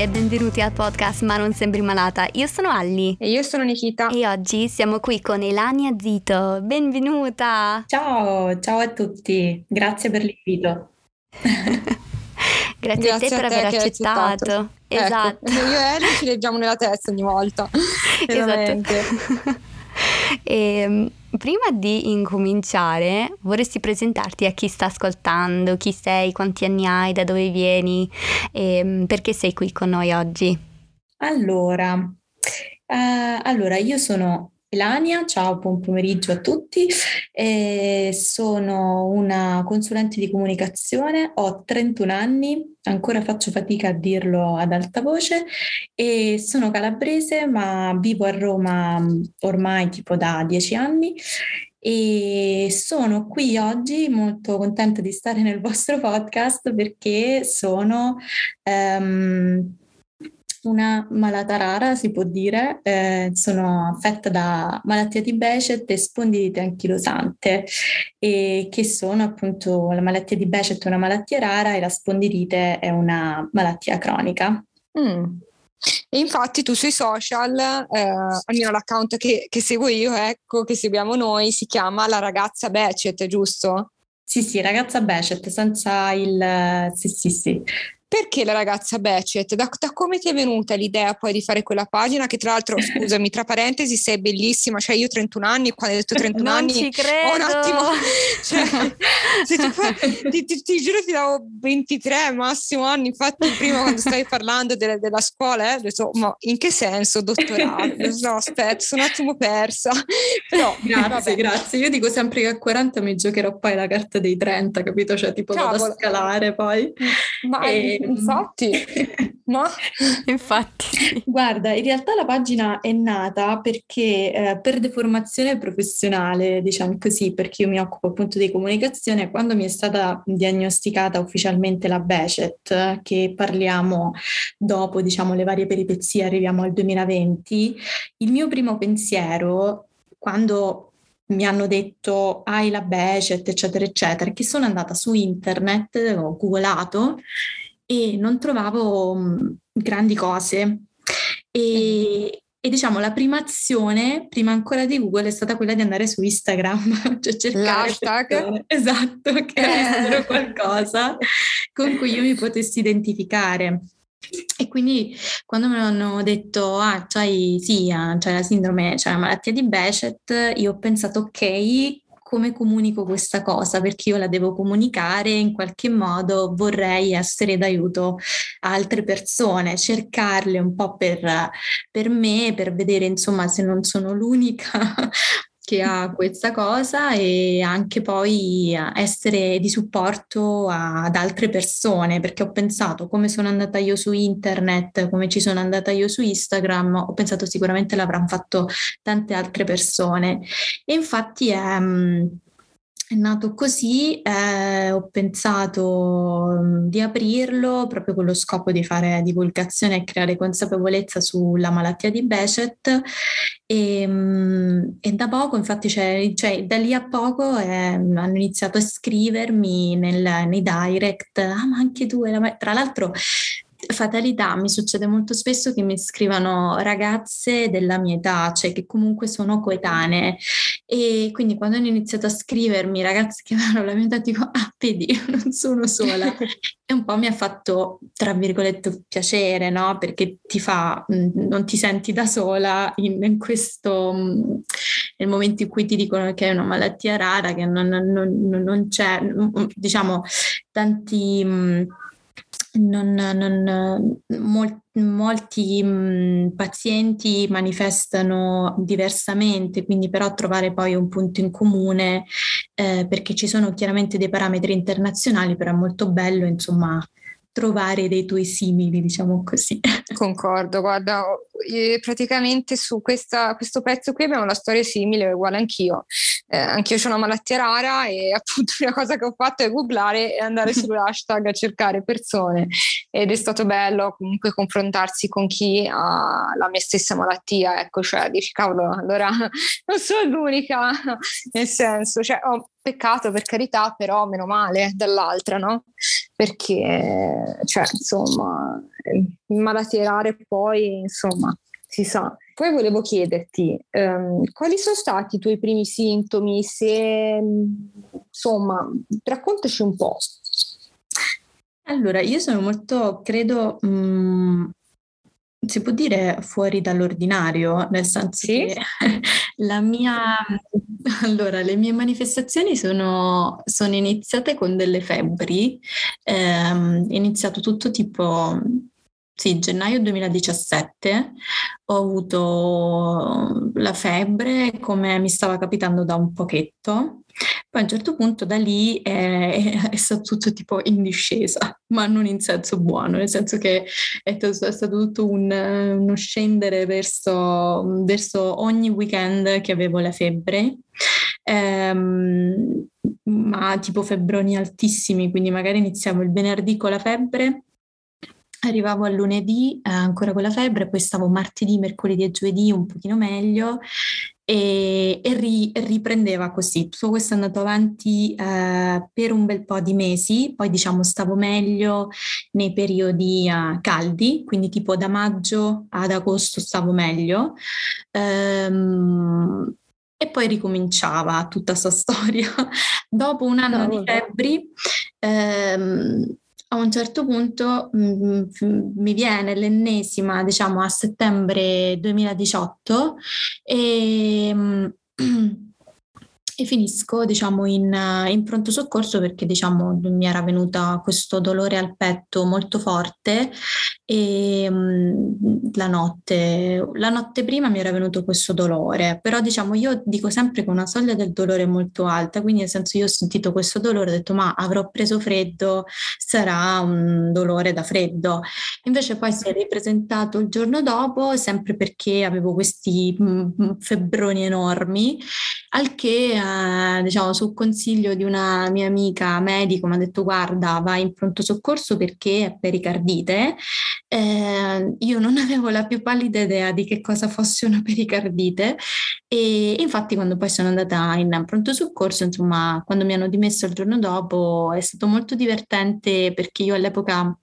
Tutti e benvenuti al podcast Ma non sembri malata. Io sono Alli. E io sono Nikita. E oggi siamo qui con Elania Zito. Benvenuta! Ciao, ciao a tutti. Grazie per l'invito. Grazie, Grazie, a te per aver accettato. Ecco, esatto. Io e Ellie ci leggiamo nella testa ogni volta. Esatto. E, ehm, prima di incominciare, vorresti presentarti a chi sta ascoltando, chi sei, quanti anni hai, da dove vieni e ehm, perché sei qui con noi oggi? Allora, uh, allora io sono Elania, ciao, buon pomeriggio a tutti. Eh, sono una consulente di comunicazione, ho 31 anni, ancora faccio fatica a dirlo ad alta voce e sono calabrese, ma vivo a Roma ormai tipo da 10 anni e sono qui oggi molto contenta di stare nel vostro podcast perché sono um, una malata rara, si può dire, eh, sono affetta da malattia di Bechet e spondilite anchilosante, e che sono appunto la malattia di Bechet è una malattia rara e la spondilite è una malattia cronica. Mm. E infatti tu sui social, eh, almeno l'account che, che, seguo io, ecco, che seguiamo noi, si chiama La ragazza Bechet, giusto? Sì, sì, ragazza Bechet, senza il... sì, sì, sì. Perché la ragazza Becet? Da, da, come ti è venuta l'idea poi di fare quella pagina? Che tra l'altro, scusami, tra parentesi, sei bellissima. Cioè, io 31 anni, quando hai detto 31 non anni, ci credo. ho un attimo. Cioè, ti, ti, ti, giuro, ti davo 23 massimo anni. Infatti, prima quando stavi parlando de, della scuola, eh, ho detto, ma in che senso, dottorato? No, aspetta, sono un attimo persa. Però, grazie, vabbè. grazie. Io dico sempre che a 40 mi giocherò poi la carta dei 30, capito? Cioè, tipo, Cavolo. vado a scalare poi. Ma e infatti, ma infatti. Guarda, in realtà la pagina è nata perché eh, per deformazione professionale, diciamo così, perché io mi occupo appunto di comunicazione, quando mi è stata diagnosticata ufficialmente la Bechet, che parliamo dopo, diciamo, le varie peripezie, arriviamo al 2020, il mio primo pensiero quando mi hanno detto hai la Bechet, eccetera, eccetera, che sono andata su internet, ho googolato e non trovavo mh, grandi cose. E, e, diciamo la prima azione, prima ancora di Google, è stata quella di andare su Instagram, cioè cercare L'hashtag. esatto, che avessero qualcosa con cui io mi potessi identificare. E quindi quando mi hanno detto, ah, c'hai, sì, ah, c'hai la sindrome, c'hai la malattia di Bechet, io ho pensato, ok, come comunico questa cosa, perché io la devo comunicare in qualche modo vorrei essere d'aiuto a altre persone, cercarle un po' per, per me, per vedere insomma se non sono l'unica che ha questa cosa e anche poi essere di supporto ad altre persone perché ho pensato come sono andata io su internet, come ci sono andata io su Instagram, ho pensato sicuramente l'avranno fatto tante altre persone. E infatti è mm, è nato così, eh, ho pensato mm, di aprirlo proprio con lo scopo di fare divulgazione e creare consapevolezza sulla malattia di Bechet. E, mm, e da poco, infatti, cioè, cioè, da lì a poco eh, hanno iniziato a scrivermi nel, nei direct, ah ma anche tu, tra l'altro fatalità, mi succede molto spesso che mi scrivano ragazze della mia età, cioè che comunque sono coetanee. E quindi quando hanno iniziato a scrivermi ragazze che avevano la mia età dico ah vedi non sono sola e un po' mi ha fatto tra virgolette piacere no? Perché ti fa non ti senti da sola in, in questo nel momento in cui ti dicono che è una malattia rara che non, non, non c'è diciamo tanti non, non, mol, molti mh, pazienti manifestano diversamente, quindi però trovare poi un punto in comune, eh, perché ci sono chiaramente dei parametri internazionali, però è molto bello, insomma, trovare dei tuoi simili, diciamo così. Concordo, guarda, praticamente su questa, questo pezzo qui abbiamo una storia simile, uguale anch'io. Eh, anch'io ho una malattia rara e appunto una cosa che ho fatto è googlare e andare sull'hashtag a cercare persone ed è stato bello comunque confrontarsi con chi ha la mia stessa malattia, ecco, cioè dici cavolo, allora non sono l'unica, nel senso, cioè ho peccato per carità, però meno male dall'altra, no? perché, cioè, insomma, malattie rare poi, insomma, si sa. Poi volevo chiederti, um, quali sono stati i tuoi primi sintomi? Se, insomma, raccontaci un po'. Allora, io sono molto, credo, mh, mm, si può dire fuori dall'ordinario, nel senso sì? che la mia, allora, le mie manifestazioni sono, sono iniziate con delle febbri, ehm, è iniziato tutto tipo sì, gennaio 2017 ho avuto la febbre come mi stava capitando da un pochetto. Poi a un certo punto da lì è, è stato tutto tipo in discesa, ma non in senso buono, nel senso che è, è stato tutto un, uno scendere verso, verso, ogni weekend che avevo la febbre. Ehm, ma tipo febbroni altissimi, quindi magari iniziamo il venerdì con la febbre Arrivavo al lunedì eh, ancora con la febbre, poi stavo martedì, mercoledì e giovedì un pochino meglio e, e ri, riprendeva così. Tutto questo è andato avanti eh, per un bel po' di mesi, poi diciamo stavo meglio nei periodi eh, caldi, quindi tipo da maggio ad agosto stavo meglio. Ehm, e poi ricominciava tutta questa storia. Dopo un anno no, di febbri, ehm, a un certo punto mh, mm, mm, mi viene l'ennesima, diciamo a settembre 2018 e mh, e finisco diciamo in, in, pronto soccorso perché diciamo mi era venuta questo dolore al petto molto forte e la notte la notte prima mi era venuto questo dolore però diciamo io dico sempre che una soglia del dolore è molto alta quindi nel senso io ho sentito questo dolore ho detto ma avrò preso freddo sarà un dolore da freddo invece poi si è ripresentato il giorno dopo sempre perché avevo questi mh, febbroni enormi al che eh, diciamo sul consiglio di una mia amica medico mi ha detto guarda vai in pronto soccorso perché è pericardite eh, io non avevo la più pallida idea di che cosa fosse una pericardite e infatti quando poi sono andata in pronto soccorso insomma quando mi hanno dimesso il giorno dopo è stato molto divertente perché io all'epoca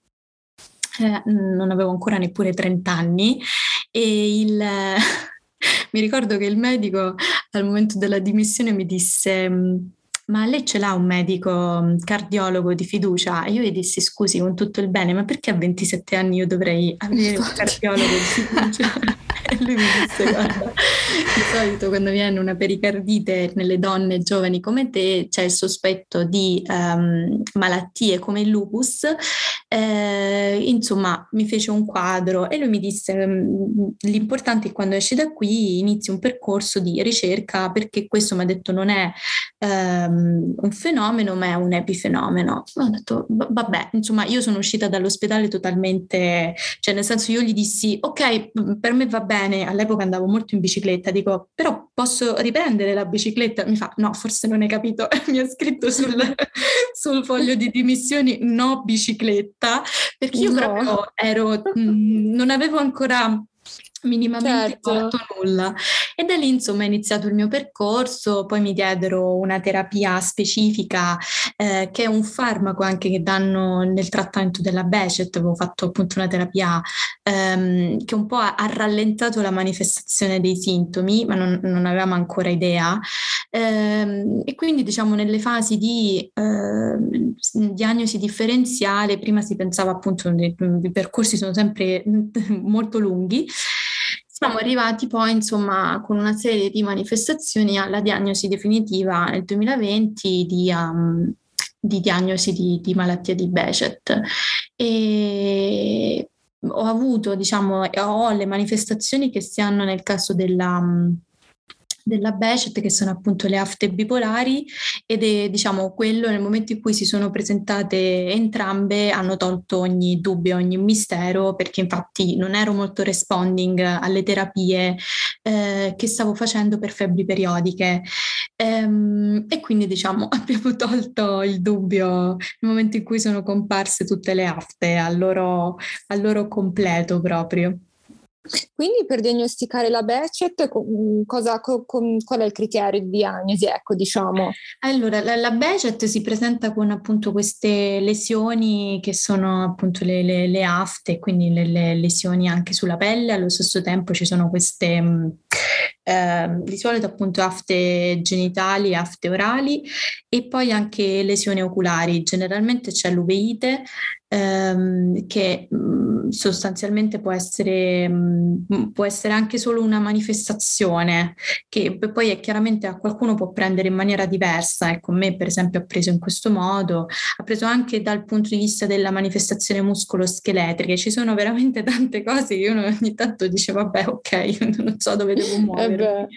eh, non avevo ancora neppure 30 anni e il mi ricordo che il medico al momento della dimissione mi disse ma lei ce l'ha un medico cardiologo di fiducia? E io gli dissi scusi con tutto il bene, ma perché a 27 anni io dovrei avere un cardiologo di fiducia? E lui mi disse guarda, solito quando viene una pericardite nelle donne giovani come te c'è il sospetto di um, malattie come il lupus eh, insomma, mi fece un quadro e lui mi disse: mm, L'importante è quando esci da qui inizi un percorso di ricerca perché questo mi ha detto non è um, un fenomeno, ma è un epifenomeno. Ho detto: Vabbè, insomma, io sono uscita dall'ospedale totalmente, cioè, nel senso, io gli dissi: Ok, mm, per me va bene. All'epoca andavo molto in bicicletta, dico, però posso riprendere la bicicletta? Mi fa: No, forse non hai capito. mi ha scritto sul, sul foglio di dimissioni: No, bicicletta perché io no. proprio ero, mh, mm, non avevo ancora minimamente certo. nulla. E da lì insomma è iniziato il mio percorso, poi mi diedero una terapia specifica eh, che è un farmaco anche che danno nel trattamento della Becet, avevo fatto appunto una terapia ehm, che un po' ha, ha, rallentato la manifestazione dei sintomi, ma non, non avevamo ancora idea. Ehm, e quindi diciamo nelle fasi di eh, diagnosi differenziale, prima si pensava appunto, i percorsi sono sempre molto lunghi, siamo arrivati poi, insomma, con una serie di manifestazioni alla diagnosi definitiva nel 2020 di, um, di diagnosi di, di, malattia di Becet. E ho avuto, diciamo, ho le manifestazioni che si hanno nel caso della... Um, della Becet, che sono appunto le afte bipolari, ed è diciamo quello nel momento in cui si sono presentate entrambe hanno tolto ogni dubbio, ogni mistero, perché infatti non ero molto responding alle terapie eh, che stavo facendo per febbri periodiche. Ehm, e quindi diciamo abbiamo tolto il dubbio nel momento in cui sono comparse tutte le afte al loro, al loro completo proprio. Quindi per diagnosticare la Bechet, cosa, co, qual è il criterio di diagnosi? Ecco, diciamo. Allora, la, la Bechet si presenta con appunto queste lesioni che sono appunto le, le, le afte, quindi le, le, lesioni anche sulla pelle, allo stesso tempo ci sono queste, mm, eh, di solito appunto afte genitali, afte orali e poi anche lesioni oculari. Generalmente c'è l'uveite ehm, che mh, mm, sostanzialmente può essere, mh, mm, può essere anche solo una manifestazione che poi è chiaramente a qualcuno può prendere in maniera diversa. Ecco, me per esempio ha preso in questo modo, ha preso anche dal punto di vista della manifestazione muscolo-scheletrica. Ci sono veramente tante cose che uno ogni tanto dice vabbè ok, non so dove devo eh muovermi.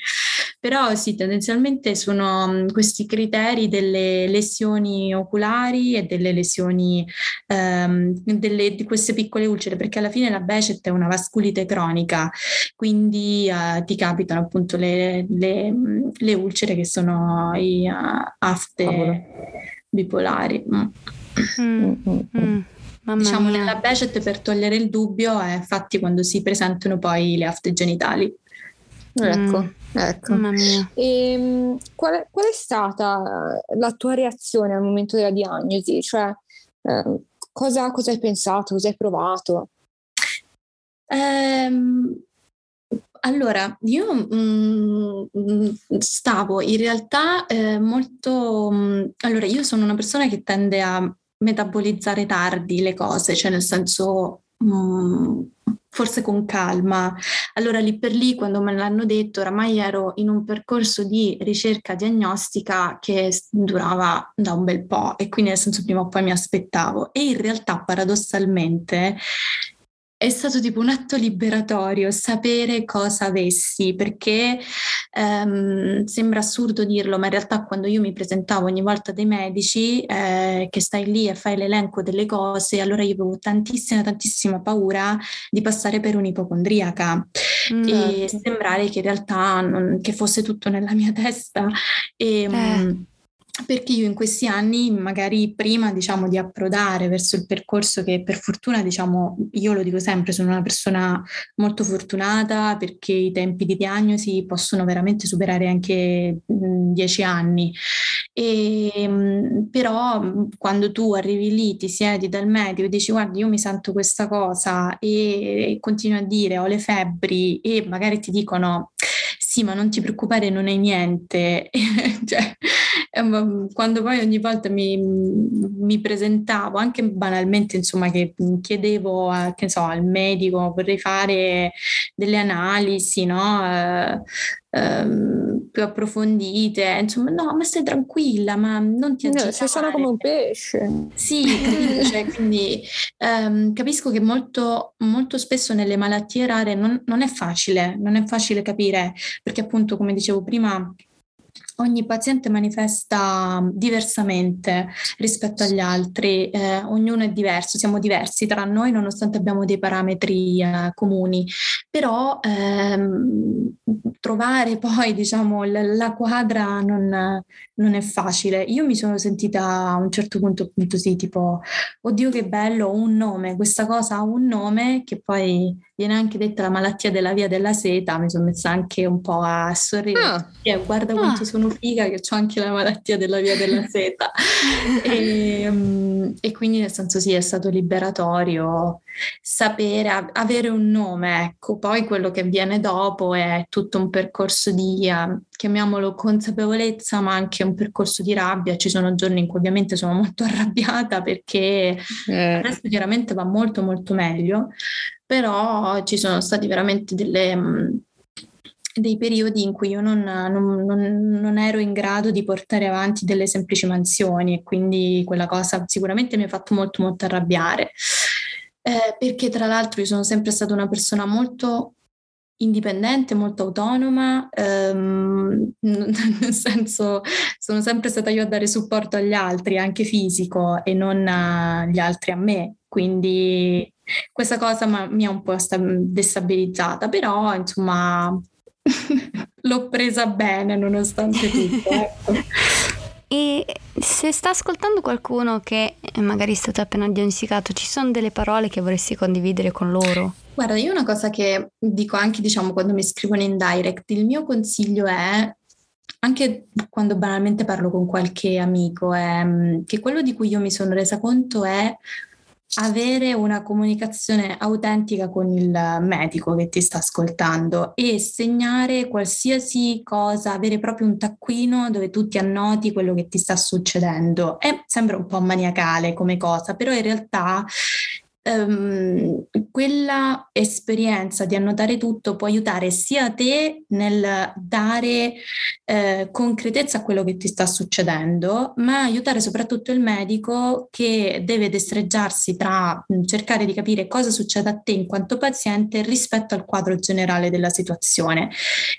Però sì, tendenzialmente sono mm, questi criteri delle lesioni oculari e delle lesioni ehm, delle, di queste piccole ulcere, perché alla fine la Becet è una vasculite cronica, quindi eh, ti capitano appunto le, le, mm, le, ulcere che sono i uh, afte oh, bipolari. Mm. Mm, mm, mm. diciamo mia. nella Becet per togliere il dubbio è fatti quando si presentano poi le afte genitali. Ecco, mm. ecco. E, ehm, qual, è, qual, è, stata la tua reazione al momento della diagnosi? Cioè, eh, cosa, cosa, hai pensato? Cosa hai provato? Um, allora, io mh, mm, stavo in realtà eh, molto... Mh, allora, io sono una persona che tende a metabolizzare tardi le cose, cioè nel senso... Mh, forse con calma. Allora lì per lì, quando me l'hanno detto, oramai ero in un percorso di ricerca diagnostica che durava da un bel po' e quindi nel senso prima o poi mi aspettavo. E in realtà paradossalmente è stato tipo un atto liberatorio sapere cosa avessi, perché ehm, sembra assurdo dirlo, ma in realtà quando io mi presentavo ogni volta dai medici, eh, che stai lì e fai l'elenco delle cose, allora io avevo tantissima, tantissima paura di passare per un'ipocondriaca mm. e sembrare che in realtà non, che fosse tutto nella mia testa. E, eh. Mh, perché io in questi anni, magari prima diciamo, di approdare verso il percorso che per fortuna, diciamo, io lo dico sempre, sono una persona molto fortunata perché i tempi di diagnosi possono veramente superare anche mh, dieci anni. E, mh, però quando tu arrivi lì, ti siedi dal medico e dici guarda io mi sento questa cosa e, e continui a dire ho le febbri e magari ti dicono sì ma non ti preoccupare non hai niente cioè, quando poi ogni volta mi, mi, presentavo, anche banalmente, insomma, che chiedevo a, che so, al medico, vorrei fare delle analisi, no? Eh, ehm, più approfondite, insomma, no, ma stai tranquilla, ma non ti agitare. No, sei sana come un pesce. Sì, cioè, quindi ehm, capisco che molto, molto spesso nelle malattie rare non, non è facile, non è facile capire, perché appunto, come dicevo prima, ogni paziente manifesta diversamente rispetto agli altri, eh, ognuno è diverso, siamo diversi tra noi nonostante abbiamo dei parametri eh, comuni, però ehm, trovare poi diciamo la, la quadra non, non, è facile. Io mi sono sentita a un certo punto appunto sì, tipo, oddio che bello, un nome, questa cosa ha un nome che poi viene anche detta la malattia della via della seta, mi sono messa anche un po' a sorridere. Ah. Eh, guarda quanto ah. sono figa che ho anche la malattia della via della seta. e, um, e, quindi nel senso sì, è stato liberatorio sapere, avere un nome, ecco, poi quello che viene dopo è tutto un percorso di, uh, chiamiamolo consapevolezza, ma anche un percorso di rabbia. Ci sono giorni in cui ovviamente sono molto arrabbiata perché eh. adesso chiaramente va molto molto meglio, però ci sono stati veramente delle, dei periodi in cui io non, non, non, non, ero in grado di portare avanti delle semplici mansioni e quindi quella cosa sicuramente mi ha fatto molto molto arrabbiare. Eh, perché tra l'altro io sono sempre stata una persona molto indipendente, molto autonoma, ehm, nel senso sono sempre stata io a dare supporto agli altri, anche fisico, e non gli altri a me. Quindi questa cosa mi ha un po' destabilizzata, però insomma l'ho presa bene nonostante tutto. Ecco. E se sta ascoltando qualcuno che magari è stato appena diagnosticato, ci sono delle parole che vorresti condividere con loro? Guarda, io una cosa che dico anche, diciamo, quando mi scrivono in direct, il mio consiglio è anche quando banalmente parlo con qualche amico, è mm, che quello di cui io mi sono resa conto è avere una comunicazione autentica con il medico che ti sta ascoltando e segnare qualsiasi cosa, avere proprio un taccuino dove tu ti annoti quello che ti sta succedendo. È, sembra un po' maniacale come cosa, però in realtà Um, quella esperienza di annotare tutto può aiutare sia te nel dare eh, concretezza a quello che ti sta succedendo, ma aiutare soprattutto il medico che deve destreggiarsi tra cercare di capire cosa succede a te in quanto paziente rispetto al quadro generale della situazione.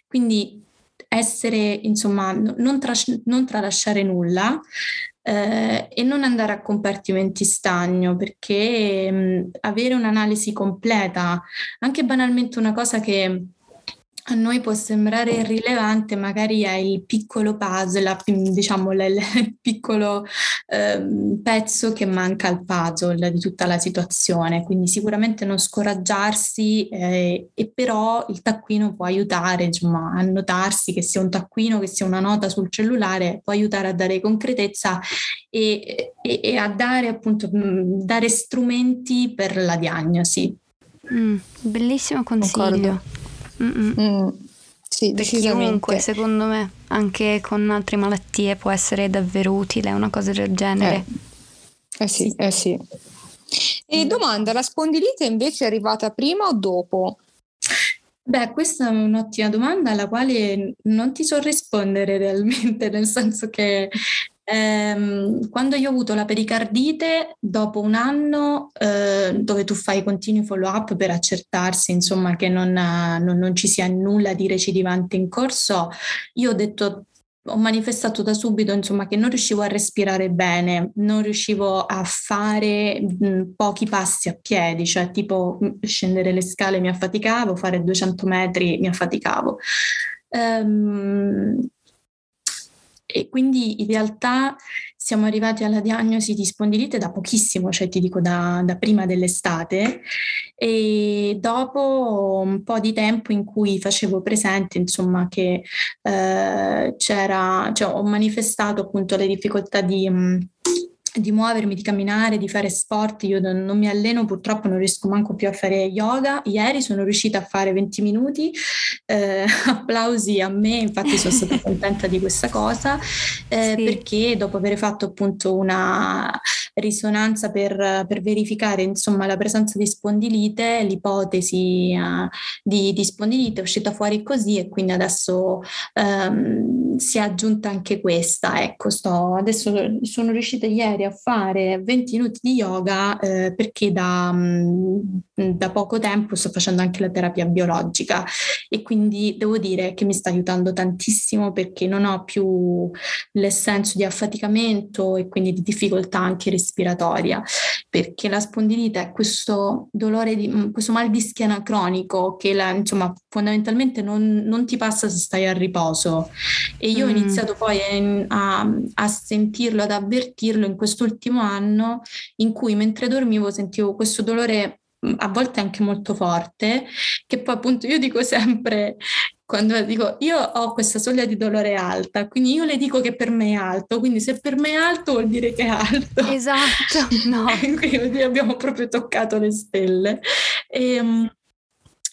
Quindi essere, insomma, non, tras- non tralasciare nulla, eh, e non andare a compartimenti stagno perché mh, avere un'analisi completa, anche banalmente una cosa che a noi può sembrare irrilevante, magari è il piccolo puzzle, diciamo il piccolo eh, pezzo che manca al puzzle di tutta la situazione, quindi sicuramente non scoraggiarsi eh, e però il taccuino può aiutare insomma, a notarsi che sia un taccuino, che sia una nota sul cellulare, può aiutare a dare concretezza e, e, e a dare appunto dare strumenti per la diagnosi. Mm, bellissimo consiglio. Concordo. Mm, sì, per chiunque, secondo me, anche con altre malattie può essere davvero utile una cosa del genere. Eh, eh sì, eh sì. E domanda, la spondilite invece è arrivata prima o dopo? Beh, questa è un'ottima domanda alla quale non ti so rispondere realmente, nel senso che Ehm, quando io ho avuto la pericardite, dopo un anno eh, dove tu fai continui follow up per accertarsi insomma, che non, non, non ci sia nulla di recidivante in corso, io ho detto ho manifestato da subito insomma che non riuscivo a respirare bene, non riuscivo a fare mh, pochi passi a piedi, cioè tipo scendere le scale mi affaticavo, fare 200 metri mi affaticavo. Um, e quindi in realtà siamo arrivati alla diagnosi di spondilite da pochissimo, cioè ti dico da, da, prima dell'estate. E dopo un po' di tempo in cui facevo presente insomma che eh, c'era, cioè ho manifestato appunto le difficoltà di... Mh, di muovermi, di camminare, di fare sport. Io non mi alleno, purtroppo non riesco manco più a fare yoga. Ieri sono riuscita a fare 20 minuti, eh, applausi a me, infatti sono stata contenta di questa cosa, eh, sì. perché dopo aver fatto appunto una risonanza per, per, verificare insomma la presenza di spondilite, l'ipotesi uh, di, di, spondilite è uscita fuori così e quindi adesso um, si è aggiunta anche questa. Ecco, sto, adesso sono riuscita ieri a fare 20 minuti di yoga eh, perché da, mm, da, poco tempo sto facendo anche la terapia biologica e quindi devo dire che mi sta aiutando tantissimo perché non ho più il senso di affaticamento e quindi di difficoltà anche respiratoria perché la spondilite è questo dolore, di, questo mal di schiena cronico che la, insomma fondamentalmente non, non, ti passa se stai a riposo e io mm. ho iniziato poi a, a sentirlo, ad avvertirlo in quest'ultimo anno in cui mentre dormivo sentivo questo dolore a volte anche molto forte, che poi appunto io dico sempre, quando dico io ho questa soglia di dolore alta, quindi io le dico che per me è alto, quindi se per me è alto vuol dire che è alto. Esatto, no. quindi abbiamo proprio toccato le stelle. E, ehm,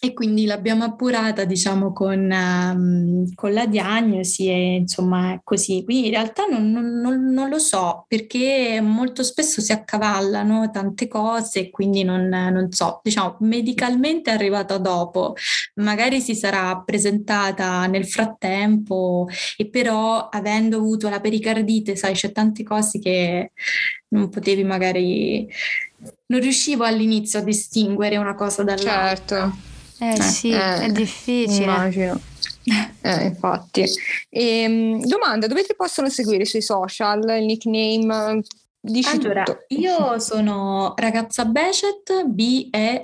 e quindi l'abbiamo appurata, diciamo, con, um, con, la diagnosi e insomma così. Quindi in realtà non, non, non, lo so perché molto spesso si accavallano tante cose e quindi non, non, so, diciamo, medicalmente è arrivata dopo, magari si sarà presentata nel frattempo e però avendo avuto la pericardite, sai, c'è tante cose che non potevi magari... Non riuscivo all'inizio a distinguere una cosa dall'altra. Certo. Eh, eh sì, eh, è difficile. Immagino. Eh, infatti. E, ehm, domanda, dove ti possono seguire sui social? Il nickname? Dici allora, tutto. io sono ragazza Becet, B-E-H-C-E-T,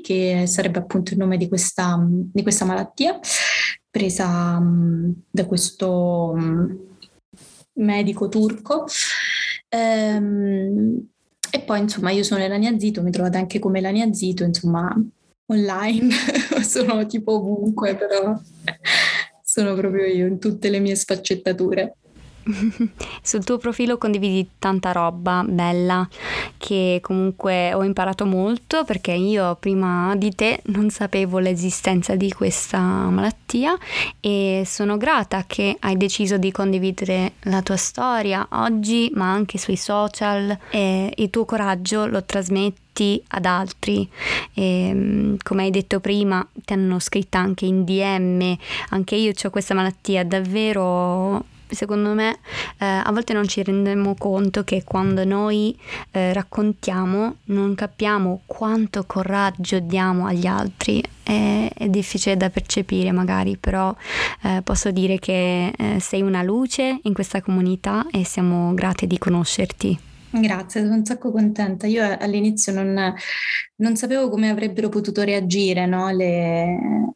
che sarebbe appunto il nome di questa, di questa malattia, presa um, da questo um, medico turco. Ehm, e poi insomma io sono Elania Zito, mi trovate anche come Elania Zito, insomma online, sono tipo ovunque, però sono proprio io in tutte le mie sfaccettature. Sul tuo profilo condividi tanta roba bella che comunque ho imparato molto perché io prima di te non sapevo l'esistenza di questa malattia e sono grata che hai deciso di condividere la tua storia oggi ma anche sui social e il tuo coraggio lo trasmetti ad altri. E, come hai detto prima, ti hanno scritto anche in DM, anche io ho questa malattia davvero secondo me eh, a volte non ci rendiamo conto che quando noi eh, raccontiamo non capiamo quanto coraggio diamo agli altri. È, è difficile da percepire magari, però eh, posso dire che eh, sei una luce in questa comunità e siamo grati di conoscerti. Grazie, sono un sacco contenta. Io all'inizio non, non sapevo come avrebbero potuto reagire no? le,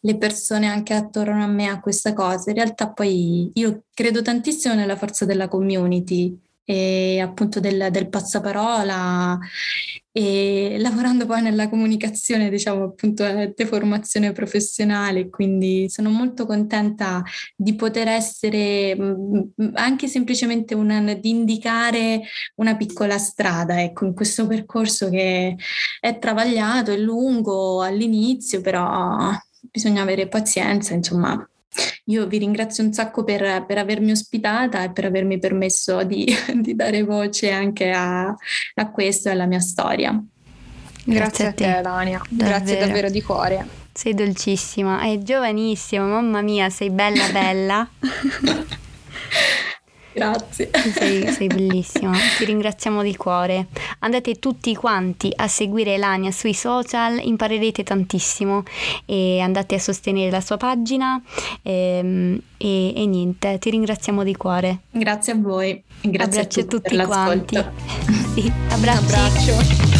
le persone anche attorno a me a questa cosa. In realtà poi io credo tantissimo nella forza della community e appunto del, del passaparola e lavorando poi nella comunicazione, diciamo appunto di formazione professionale, quindi sono molto contenta di poter essere anche semplicemente una, di indicare una piccola strada, ecco, in questo percorso che è travagliato, è lungo all'inizio, però bisogna avere pazienza, insomma. Io vi ringrazio un sacco per, per avermi ospitata e per avermi permesso di, di dare voce anche a, a, questo e alla mia storia. Grazie, Grazie a te, Dania. Grazie davvero di cuore. Sei dolcissima, è giovanissima, mamma mia, sei bella bella. Grazie. Sei, sei, bellissima, ti ringraziamo di cuore. Andate tutti quanti a seguire Elania sui social, imparerete tantissimo e andate a sostenere la sua pagina e, ehm, e, e niente, ti ringraziamo di cuore. Grazie a voi, grazie Abbraccio a, tutti a tutti quanti. sì, abbracci. abbraccio.